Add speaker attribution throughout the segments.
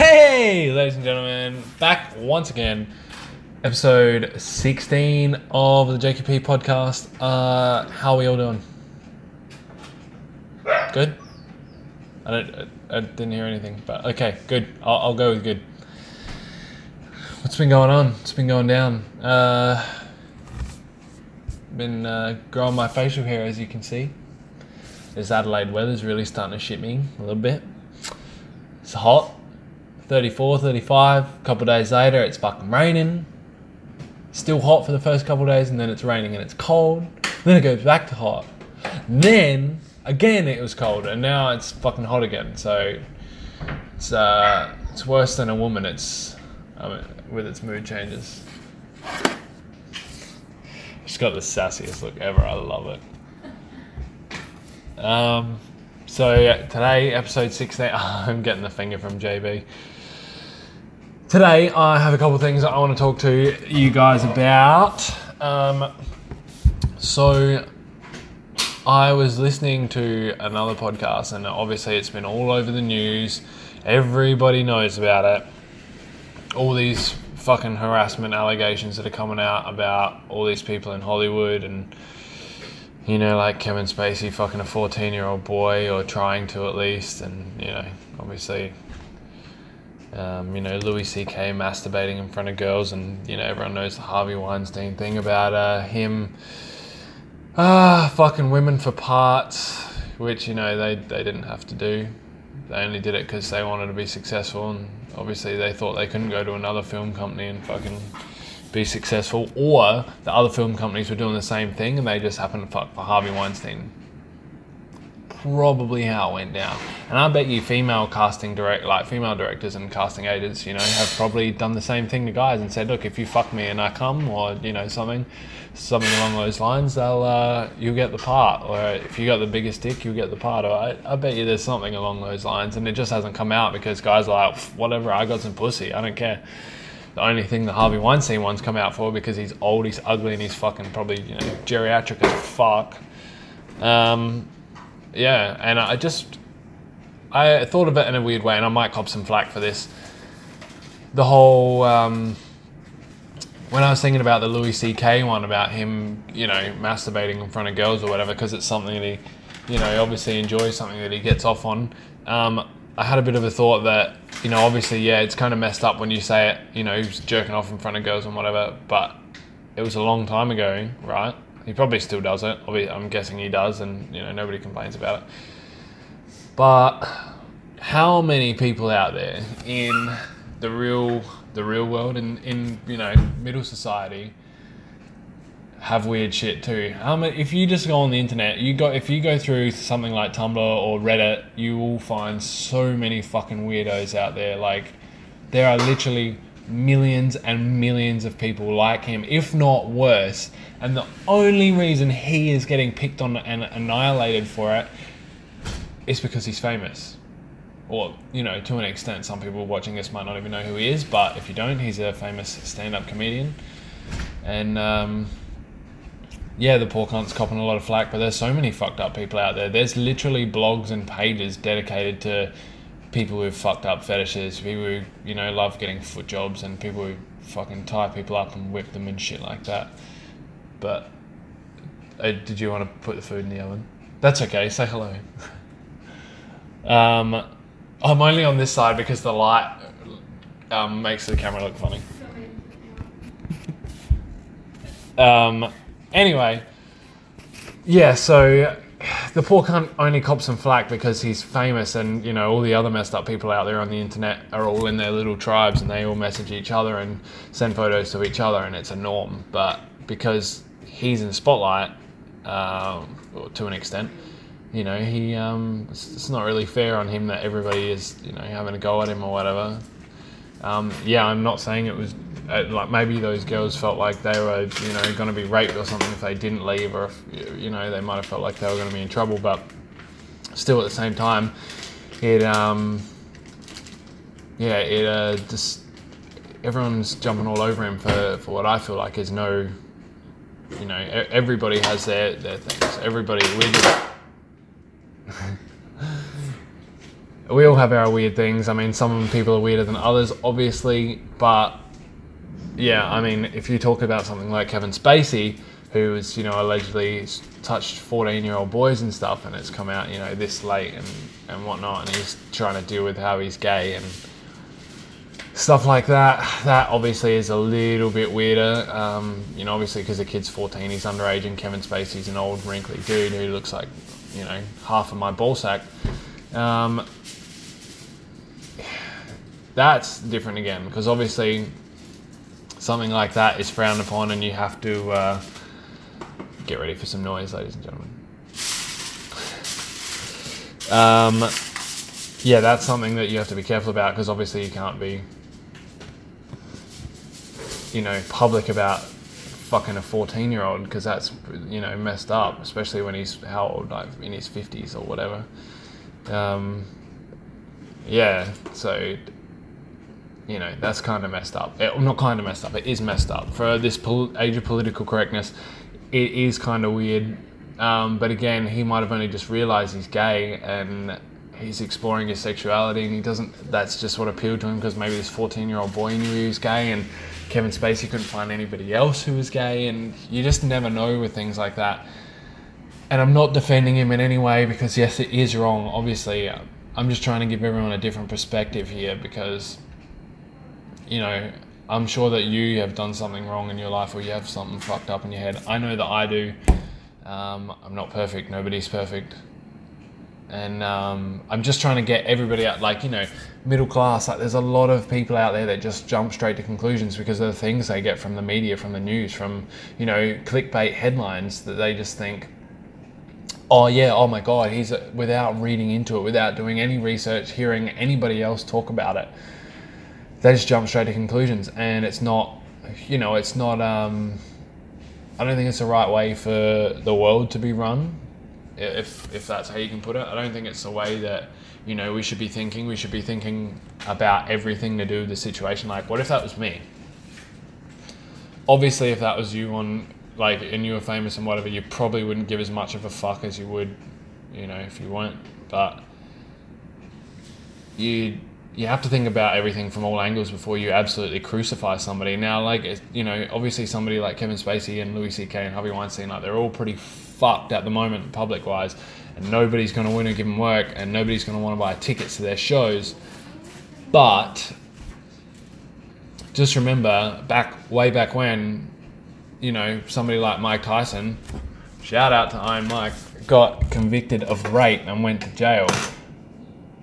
Speaker 1: Hey, ladies and gentlemen, back once again. Episode 16 of the JQP podcast. Uh, how are we all doing? Good? I, don't, I, I didn't hear anything, but okay, good. I'll, I'll go with good. What's been going on? What's been going down? Uh, been uh, growing my facial hair, as you can see. This Adelaide weather's really starting to shit me a little bit. It's hot. 34, 35. A couple days later, it's fucking raining. Still hot for the first couple days, and then it's raining and it's cold. Then it goes back to hot. Then again, it was cold, and now it's fucking hot again. So it's uh, it's worse than a woman. It's I mean, with its mood changes. It's got the sassiest look ever. I love it. Um, so today, episode 16, I'm getting the finger from JB. Today, I have a couple of things that I want to talk to you guys about. Um, so, I was listening to another podcast, and obviously, it's been all over the news. Everybody knows about it. All these fucking harassment allegations that are coming out about all these people in Hollywood and you know, like Kevin Spacey fucking a 14 year old boy, or trying to at least, and, you know, obviously, um, you know, Louis C.K. masturbating in front of girls, and, you know, everyone knows the Harvey Weinstein thing about uh, him, ah, fucking women for parts, which, you know, they, they didn't have to do. They only did it because they wanted to be successful, and obviously they thought they couldn't go to another film company and fucking be successful, or the other film companies were doing the same thing and they just happened to fuck for Harvey Weinstein. Probably how it went down. And I bet you female casting direct like female directors and casting agents, you know, have probably done the same thing to guys and said, Look, if you fuck me and I come or, you know, something something along those lines, they'll uh, you'll get the part. Or if you got the biggest dick, you'll get the part. Or I, I bet you there's something along those lines and it just hasn't come out because guys are like, whatever, I got some pussy, I don't care the only thing the Harvey Weinstein one's come out for because he's old, he's ugly, and he's fucking probably you know geriatric as fuck. Um, yeah, and I just I thought of it in a weird way, and I might cop some flack for this. The whole um, when I was thinking about the Louis C.K. one about him, you know, masturbating in front of girls or whatever, because it's something that he, you know, obviously enjoys, something that he gets off on. Um, I had a bit of a thought that, you know, obviously, yeah, it's kind of messed up when you say it, you know, he's jerking off in front of girls and whatever, but it was a long time ago, right? He probably still does it. I'm guessing he does, and, you know, nobody complains about it. But how many people out there in the real the real world in, in you know middle society have weird shit too. Um, if you just go on the internet, you go if you go through something like Tumblr or Reddit, you will find so many fucking weirdos out there. Like there are literally millions and millions of people like him, if not worse. And the only reason he is getting picked on and annihilated for it is because he's famous. Or, you know, to an extent, some people watching this might not even know who he is, but if you don't, he's a famous stand up comedian. And, um, yeah, the poor cunt's copping a lot of flack, but there's so many fucked up people out there. There's literally blogs and pages dedicated to people who've fucked up fetishes, people who, you know, love getting foot jobs, and people who fucking tie people up and whip them and shit like that. But uh, did you want to put the food in the oven? That's okay, say hello. um, I'm only on this side because the light um, makes the camera look funny. Um, Anyway, yeah, so the poor cunt only cops some flack because he's famous, and you know all the other messed up people out there on the internet are all in their little tribes, and they all message each other and send photos to each other, and it's a norm. But because he's in the spotlight, um, to an extent, you know, he um, it's, it's, not really fair on him that everybody is you know having a go at him or whatever. Um, yeah, I'm not saying it was uh, like maybe those girls felt like they were you know going to be raped or something if they didn't leave, or if you know they might have felt like they were going to be in trouble. But still, at the same time, it um, yeah, it uh, just everyone's jumping all over him for, for what I feel like is no, you know, everybody has their their things. Everybody we Just, we all have our weird things. I mean, some people are weirder than others, obviously, but yeah, I mean, if you talk about something like Kevin Spacey, who was, you know, allegedly touched 14 year old boys and stuff, and it's come out, you know, this late and, and whatnot, and he's trying to deal with how he's gay and stuff like that. That obviously is a little bit weirder, um, you know, obviously because the kid's 14, he's underage, and Kevin Spacey's an old, wrinkly dude who looks like, you know, half of my ballsack. Um, that's different again because obviously something like that is frowned upon and you have to uh, get ready for some noise, ladies and gentlemen. Um, yeah, that's something that you have to be careful about because obviously you can't be, you know, public about fucking a 14 year old because that's, you know, messed up, especially when he's how old, like in his 50s or whatever. Um, yeah, so you know that's kind of messed up. It, not kind of messed up. It is messed up for this pol- age of political correctness. It is kind of weird. Um, but again, he might have only just realised he's gay and he's exploring his sexuality, and he doesn't. That's just what appealed to him because maybe this fourteen-year-old boy knew he was gay, and Kevin Spacey couldn't find anybody else who was gay, and you just never know with things like that. And I'm not defending him in any way because yes, it is wrong. Obviously, I'm just trying to give everyone a different perspective here because you know, I'm sure that you have done something wrong in your life or you have something fucked up in your head. I know that I do. Um, I'm not perfect. Nobody's perfect. And um, I'm just trying to get everybody out, like, you know, middle class. Like, there's a lot of people out there that just jump straight to conclusions because of the things they get from the media, from the news, from, you know, clickbait headlines that they just think, oh, yeah, oh my God, he's, without reading into it, without doing any research, hearing anybody else talk about it they just jump straight to conclusions, and it's not, you know, it's not. Um, I don't think it's the right way for the world to be run, if if that's how you can put it. I don't think it's the way that you know we should be thinking. We should be thinking about everything to do with the situation. Like, what if that was me? Obviously, if that was you on like and you were famous and whatever, you probably wouldn't give as much of a fuck as you would, you know, if you weren't. But you you have to think about everything from all angles before you absolutely crucify somebody. Now, like you know, obviously somebody like Kevin Spacey and Louis C.K. and Harvey Weinstein, like they're all pretty fucked at the moment, public wise, and nobody's going to win a given work, and nobody's going to want to buy tickets to their shows. But just remember, back way back when, you know, somebody like Mike Tyson, shout out to Iron Mike, got convicted of rape and went to jail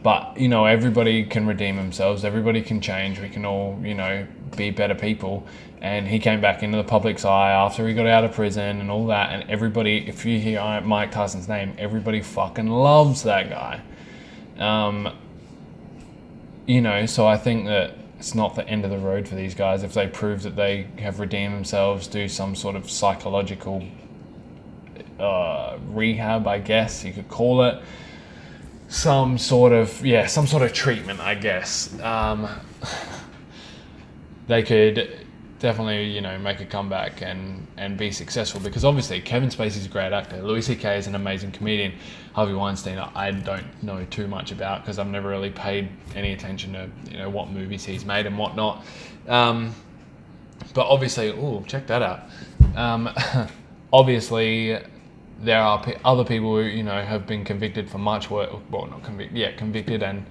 Speaker 1: but you know everybody can redeem themselves everybody can change we can all you know be better people. And he came back into the public's eye after he got out of prison and all that and everybody if you hear mike tyson's name everybody fucking loves that guy. Um, you know so i think that it's not the end of the road for these guys if they prove that they have redeemed themselves do some sort of psychological uh, rehab i guess you could call it some sort of yeah some sort of treatment i guess. Um, they could definitely you know make a comeback and and be successful because obviously kevin spacey's a great actor. Louis ck is an amazing comedian. Harvey weinstein i don't know too much about because i've never really paid any attention to you know what movies he's made and whatnot. Um, but obviously oh check that out. Um, obviously there are p- other people who you know have been convicted for much worse. Well, not convicted. Yeah, convicted and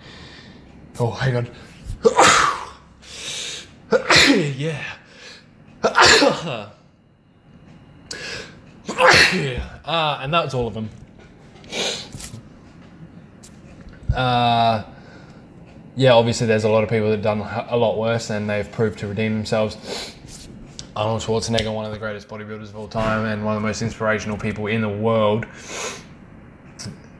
Speaker 1: oh, hang on. yeah. uh, and that's all of them. Uh, yeah, obviously, there's a lot of people that have done a lot worse and they've proved to redeem themselves. Arnold Schwarzenegger, one of the greatest bodybuilders of all time and one of the most inspirational people in the world,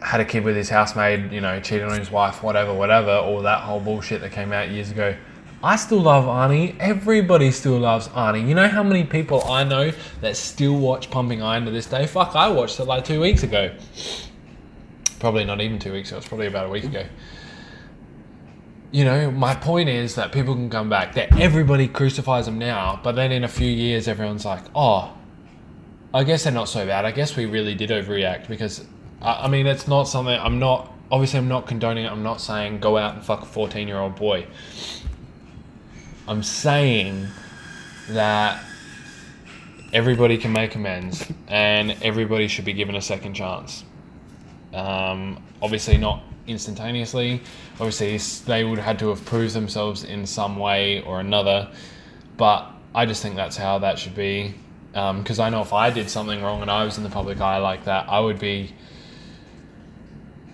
Speaker 1: had a kid with his housemaid, you know, cheated on his wife, whatever, whatever, all that whole bullshit that came out years ago. I still love Arnie. Everybody still loves Arnie. You know how many people I know that still watch Pumping Iron to this day? Fuck, I watched it like two weeks ago. Probably not even two weeks ago, it's probably about a week ago you know, my point is that people can come back. That everybody crucifies them now, but then in a few years, everyone's like, oh, I guess they're not so bad. I guess we really did overreact because, I, I mean, it's not something I'm not obviously I'm not condoning it. I'm not saying go out and fuck a 14 year old boy. I'm saying that everybody can make amends and everybody should be given a second chance. Um, obviously, not instantaneously. Obviously, they would have had to have proved themselves in some way or another. But I just think that's how that should be. Because um, I know if I did something wrong and I was in the public eye like that, I would be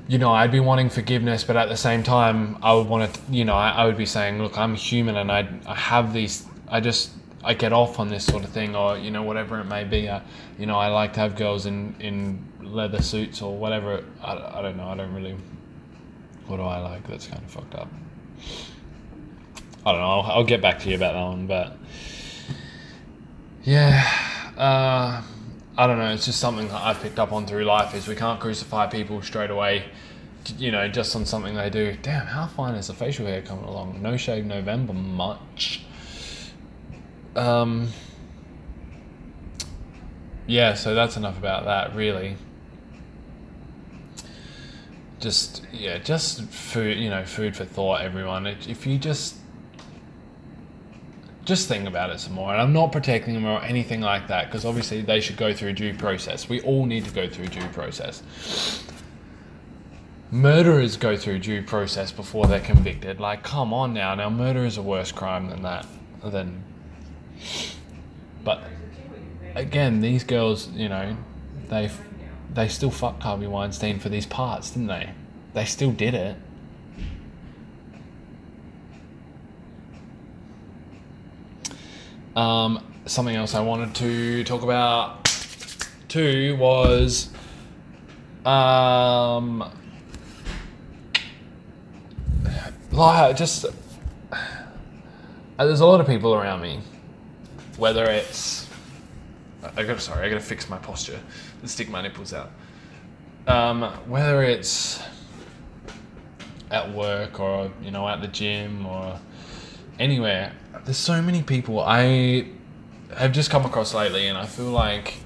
Speaker 1: you know, I'd be wanting forgiveness, but at the same time, I would want to, you know, I, I would be saying, look, I'm human and I, I have these, I just, I get off on this sort of thing, or you know, whatever it may be. Uh, you know, I like to have girls in in leather suits or whatever. I, I don't know. I don't really. What do I like? That's kind of fucked up. I don't know. I'll, I'll get back to you about that one, but yeah. Uh, I don't know. It's just something that I've picked up on through life. Is we can't crucify people straight away. You know, just on something they do. Damn, how fine is the facial hair coming along? No shave November much. Um. Yeah, so that's enough about that. Really. Just yeah, just food. You know, food for thought, everyone. If you just just think about it some more. And I'm not protecting them or anything like that because obviously they should go through due process. We all need to go through due process. Murderers go through due process before they're convicted. Like, come on now. Now, murder is a worse crime than that. Than, but again, these girls, you know, they they still fucked Harvey Weinstein for these parts, didn't they? They still did it. Um, something else I wanted to talk about too was um, like just uh, there's a lot of people around me, whether it's I got sorry I got to fix my posture stick my nipples out. Um, whether it's at work or you know at the gym or anywhere. There's so many people I have just come across lately, and I feel like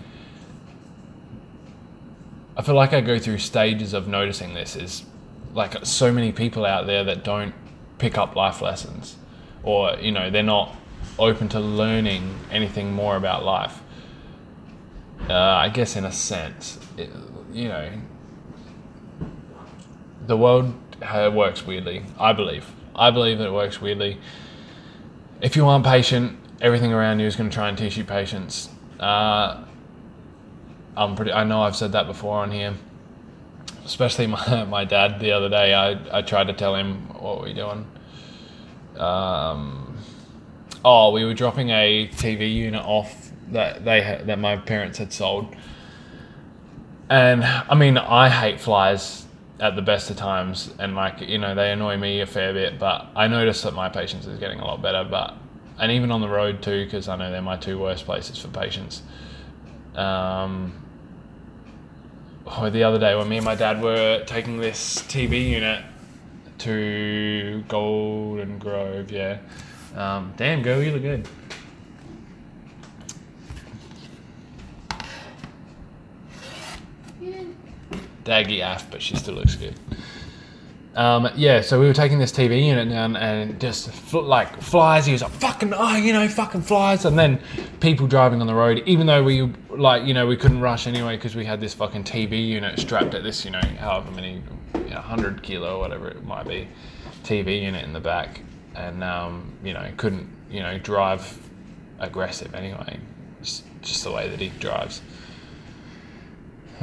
Speaker 1: I feel like I go through stages of noticing this. Is like so many people out there that don't pick up life lessons, or you know they're not open to learning anything more about life. Uh, I guess in a sense, it, you know, the world works weirdly. I believe. I believe that it works weirdly if you aren't patient, everything around you is going to try and teach you patience. Uh, I'm pretty. I know I've said that before on here. Especially my my dad the other day. I I tried to tell him what we doing. Um, oh, we were dropping a TV unit off that they that my parents had sold. And I mean, I hate flies at the best of times, and like you know, they annoy me a fair bit. But I notice that my patience is getting a lot better. But and even on the road too, because I know they're my two worst places for patience. Um, oh, the other day when me and my dad were taking this TV unit to Golden Grove, yeah. Um, damn, girl, you look good. Daggy aff, but she still looks good. Um, yeah, so we were taking this TV unit down and just fl- like flies. He was like, fucking, oh, you know, fucking flies. And then people driving on the road, even though we, like, you know, we couldn't rush anyway because we had this fucking TV unit strapped at this, you know, however many, you know, 100 kilo, whatever it might be, TV unit in the back. And, um, you know, couldn't, you know, drive aggressive anyway. Just, just the way that he drives.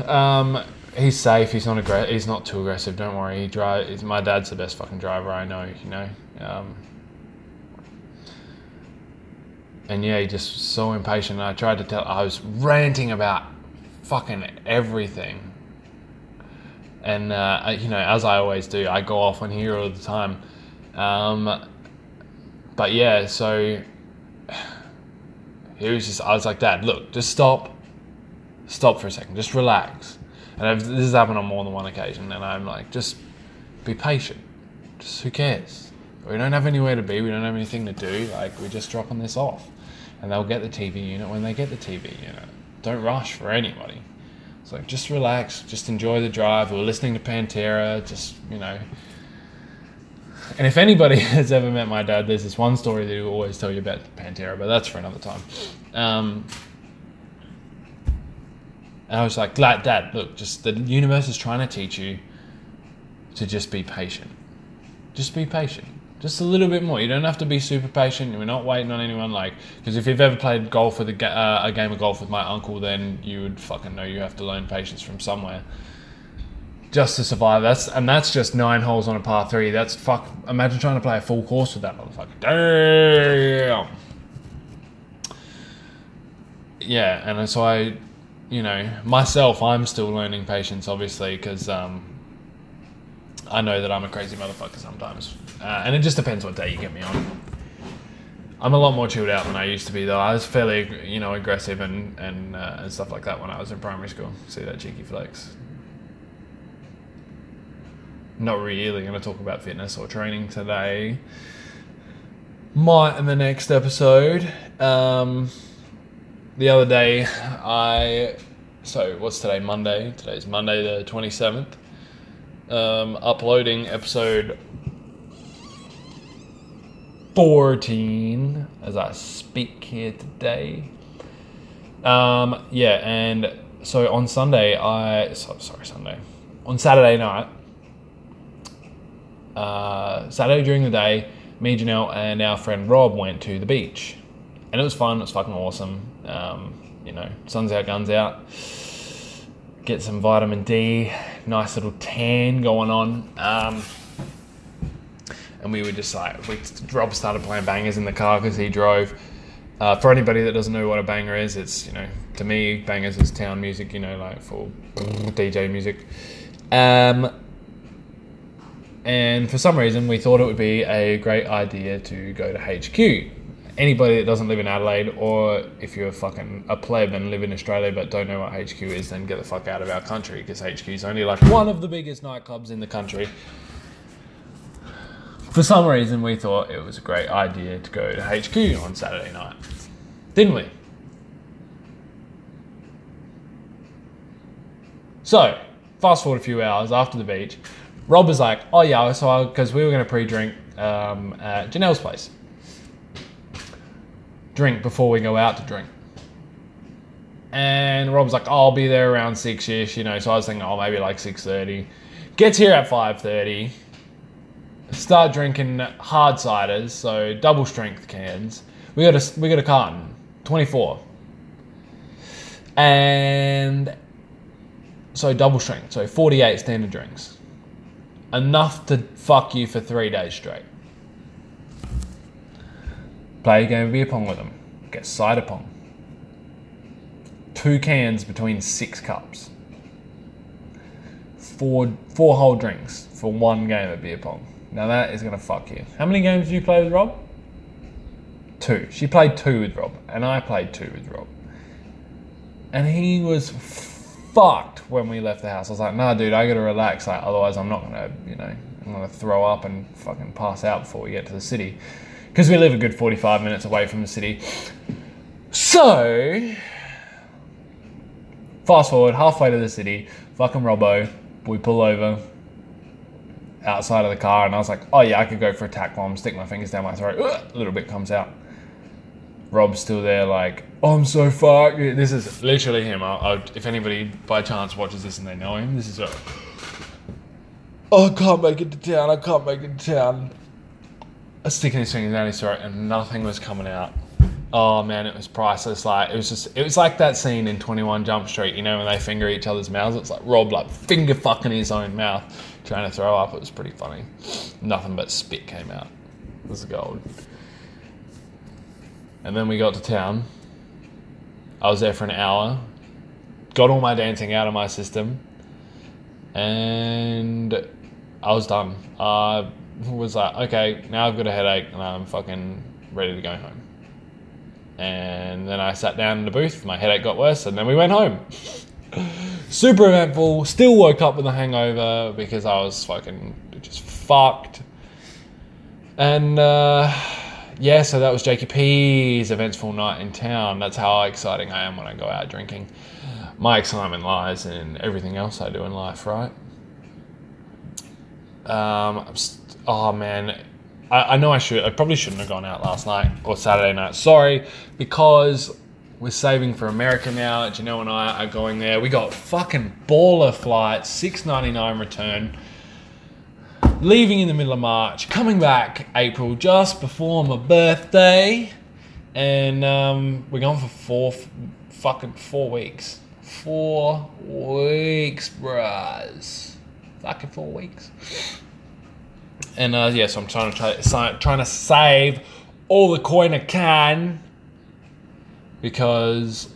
Speaker 1: Um, he's safe. He's not aggressive. He's not too aggressive. Don't worry. He drive. My dad's the best fucking driver I know. You know. Um, and yeah, he just so impatient. I tried to tell. I was ranting about fucking everything. And uh, you know, as I always do, I go off on here all the time. Um, but yeah, so he was just. I was like, Dad, look, just stop. Stop for a second. Just relax and this has happened on more than one occasion, and I'm like, just be patient. Just who cares? We don't have anywhere to be. We don't have anything to do. Like we're just dropping this off, and they'll get the TV unit when they get the TV unit. Don't rush for anybody. It's like just relax, just enjoy the drive. We were listening to Pantera, just you know. And if anybody has ever met my dad, there's this one story that he'll always tell you about Pantera, but that's for another time. Um, and I was like, Dad, Dad, look, just the universe is trying to teach you to just be patient. Just be patient. Just a little bit more. You don't have to be super patient. We're not waiting on anyone. Like, because if you've ever played golf with a, uh, a game of golf with my uncle, then you would fucking know you have to learn patience from somewhere just to survive. That's and that's just nine holes on a par three. That's fuck. Imagine trying to play a full course with that motherfucker. Damn. Yeah, and so I, you know, myself, I'm still learning patience, obviously, because um, I know that I'm a crazy motherfucker sometimes, uh, and it just depends what day you get me on. I'm a lot more chilled out than I used to be, though. I was fairly, you know, aggressive and and, uh, and stuff like that when I was in primary school. See that cheeky flex. Not really going to talk about fitness or training today. Might in the next episode. Um, the other day, I so what's today? Monday. Today's Monday, the twenty seventh. Um, uploading episode 14 as I speak here today. Um, yeah, and so on Sunday, I so, sorry Sunday, on Saturday night, uh, Saturday during the day, me, Janelle, and our friend Rob went to the beach, and it was fun. It was fucking awesome. Um, you know, sun's out, guns out. Get some vitamin D, nice little tan going on. Um, and we were just like, we, Rob started playing bangers in the car because he drove. Uh, for anybody that doesn't know what a banger is, it's, you know, to me, bangers is town music, you know, like for DJ music. Um, and for some reason, we thought it would be a great idea to go to HQ. Anybody that doesn't live in Adelaide, or if you're a fucking a pleb and live in Australia but don't know what HQ is, then get the fuck out of our country because HQ is only like one of the biggest nightclubs in the country for some reason we thought it was a great idea to go to HQ on Saturday night. Didn't we? So, fast forward a few hours after the beach, Rob was like, oh yeah, so because we were going to pre-drink um, at Janelle's place. Drink before we go out to drink. And Rob's like, oh, I'll be there around 6ish, you know, so I was thinking, oh, maybe like 6.30. Gets here at 5.30 start drinking hard ciders, so double strength cans. We got a we got a carton, twenty four, and so double strength, so forty eight standard drinks, enough to fuck you for three days straight. Play a game of beer pong with them. Get cider pong. Two cans between six cups. Four four whole drinks for one game of beer pong. Now that is gonna fuck you. How many games did you play with Rob? Two. She played two with Rob, and I played two with Rob. And he was fucked when we left the house. I was like, nah, dude, I gotta relax. Like, otherwise, I'm not gonna, you know, I'm gonna throw up and fucking pass out before we get to the city. Because we live a good 45 minutes away from the city. So, fast forward halfway to the city, fucking Robbo, we pull over, outside of the car, and I was like, oh yeah, I could go for a tack bomb, stick my fingers down my throat, a little bit comes out. Rob's still there, like, oh, I'm so fucked. This is literally him. I, I, if anybody by chance watches this and they know him, this is a. Oh, I can't make it to town. I can't make it to town. A sticking his fingers down his throat, and nothing was coming out. Oh man, it was priceless. Like it was just, it was like that scene in Twenty One Jump Street. You know when they finger each other's mouths. It's like Rob like finger fucking his own mouth trying to throw up. It was pretty funny. Nothing but spit came out. It was gold. And then we got to town. I was there for an hour. Got all my dancing out of my system. And I was done. I was like, okay, now I've got a headache and I'm fucking ready to go home. And then I sat down in the booth, my headache got worse, and then we went home. super eventful. Still woke up with a hangover because I was fucking just fucked. And uh, yeah, so that was Jakey P's eventful night in town. That's how exciting I am when I go out drinking. my excitement lies in everything else I do in life, right? Um, oh man, I, I know I should. I probably shouldn't have gone out last night or Saturday night. Sorry, because we're saving for America now. Janelle and I are going there. We got fucking baller flights, six ninety nine return. Leaving in the middle of March, coming back April just before my birthday, and um, we're going for four, fucking four weeks. Four weeks, bruhs. Fucking four weeks. And uh, yeah, so I'm trying to try, trying to save all the coin I can because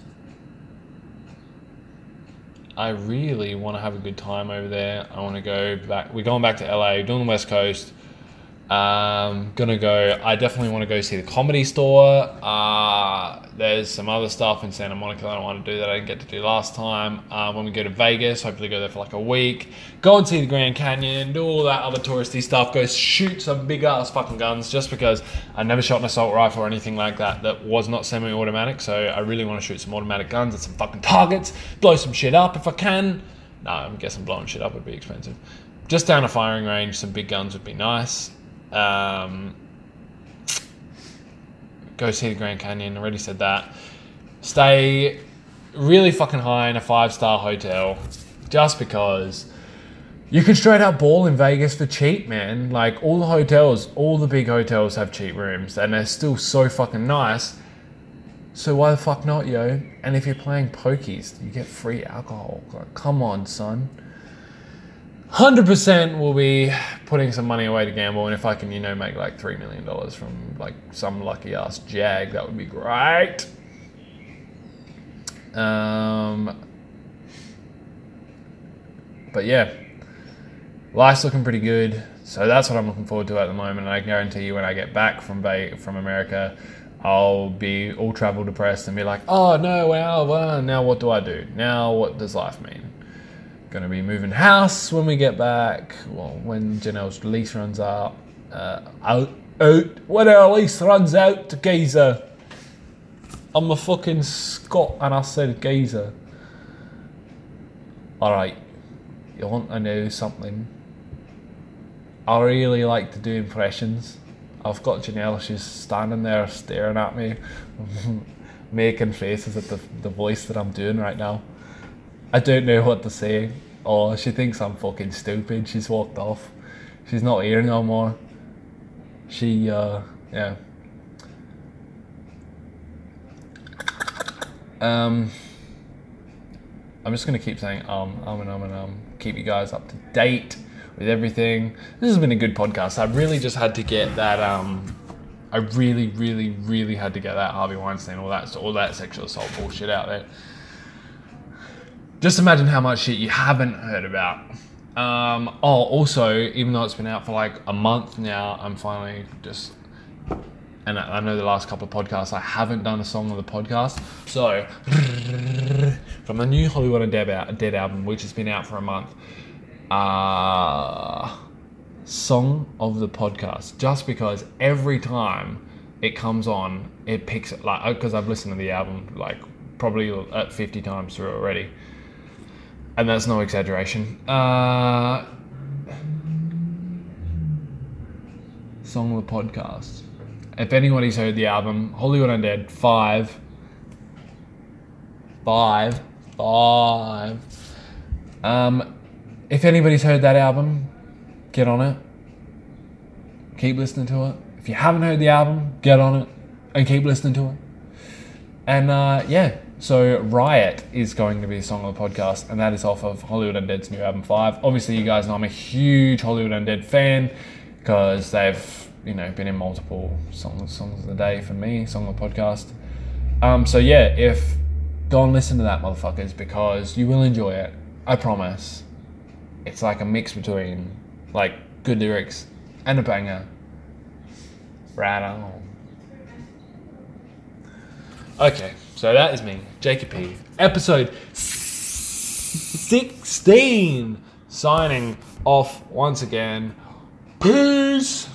Speaker 1: I really want to have a good time over there. I want to go back. We're going back to LA, doing the West Coast. Um, gonna go. I definitely want to go see the comedy store. Uh, there's some other stuff in Santa Monica that I want to do that I didn't get to do last time. Uh, when we go to Vegas, hopefully go there for like a week. Go and see the Grand Canyon, do all that other touristy stuff. Go shoot some big ass fucking guns. Just because I never shot an assault rifle or anything like that that was not semi-automatic. So I really want to shoot some automatic guns at some fucking targets. Blow some shit up if I can. No, I'm guessing blowing shit up would be expensive. Just down a firing range, some big guns would be nice. Um, go see the Grand Canyon. Already said that. Stay really fucking high in a five star hotel just because you can straight up ball in Vegas for cheap, man. Like all the hotels, all the big hotels have cheap rooms and they're still so fucking nice. So why the fuck not, yo? And if you're playing pokies, you get free alcohol. Like, come on, son. 100% will be putting some money away to gamble and if i can you know make like $3 million from like some lucky ass jag that would be great. Um, but yeah life's looking pretty good so that's what i'm looking forward to at the moment and i guarantee you when i get back from ba- from america i'll be all travel depressed and be like oh no well, well now what do i do? Now what does life mean going to be moving house when we get back. Well, when Janelle's lease runs out, uh, out, out. When our lease runs out to geezer. I'm a fucking Scot and I said geezer. Alright, you want to know something? I really like to do impressions. I've got Janelle, she's standing there staring at me, making faces at the, the voice that I'm doing right now. I don't know what to say. Oh, she thinks I'm fucking stupid. She's walked off. She's not here no more. She, uh, yeah. Um, I'm just gonna keep saying um, um, and um, and um. Keep you guys up to date with everything. This has been a good podcast. I really just had to get that um. I really, really, really had to get that Harvey Weinstein, all that, all that sexual assault bullshit out there just imagine how much shit you haven't heard about. Um, oh, also, even though it's been out for like a month now, I'm finally just. And I know the last couple of podcasts, I haven't done a song on the podcast. So, from the new Hollywood Undead, Dead album, which has been out for a month, uh, song of the podcast. Just because every time it comes on, it picks it, like, because I've listened to the album like probably at 50 times through already and that's no exaggeration. Uh, song of the podcast. If anybody's heard the album, Hollywood Undead, five, five, five. Um, if anybody's heard that album, get on it. Keep listening to it. If you haven't heard the album, get on it and keep listening to it. And uh, yeah, so Riot is going to be a song on the podcast, and that is off of Hollywood Undead's new album Five. Obviously, you guys know I'm a huge Hollywood Undead fan because they've you know been in multiple songs songs of the day for me, song on the podcast. Um, so yeah, if go and listen to that, motherfuckers, because you will enjoy it. I promise. It's like a mix between like good lyrics and a banger. Right on. Okay. So that is me, Jacob P. Episode 16. Signing off once again. Peace.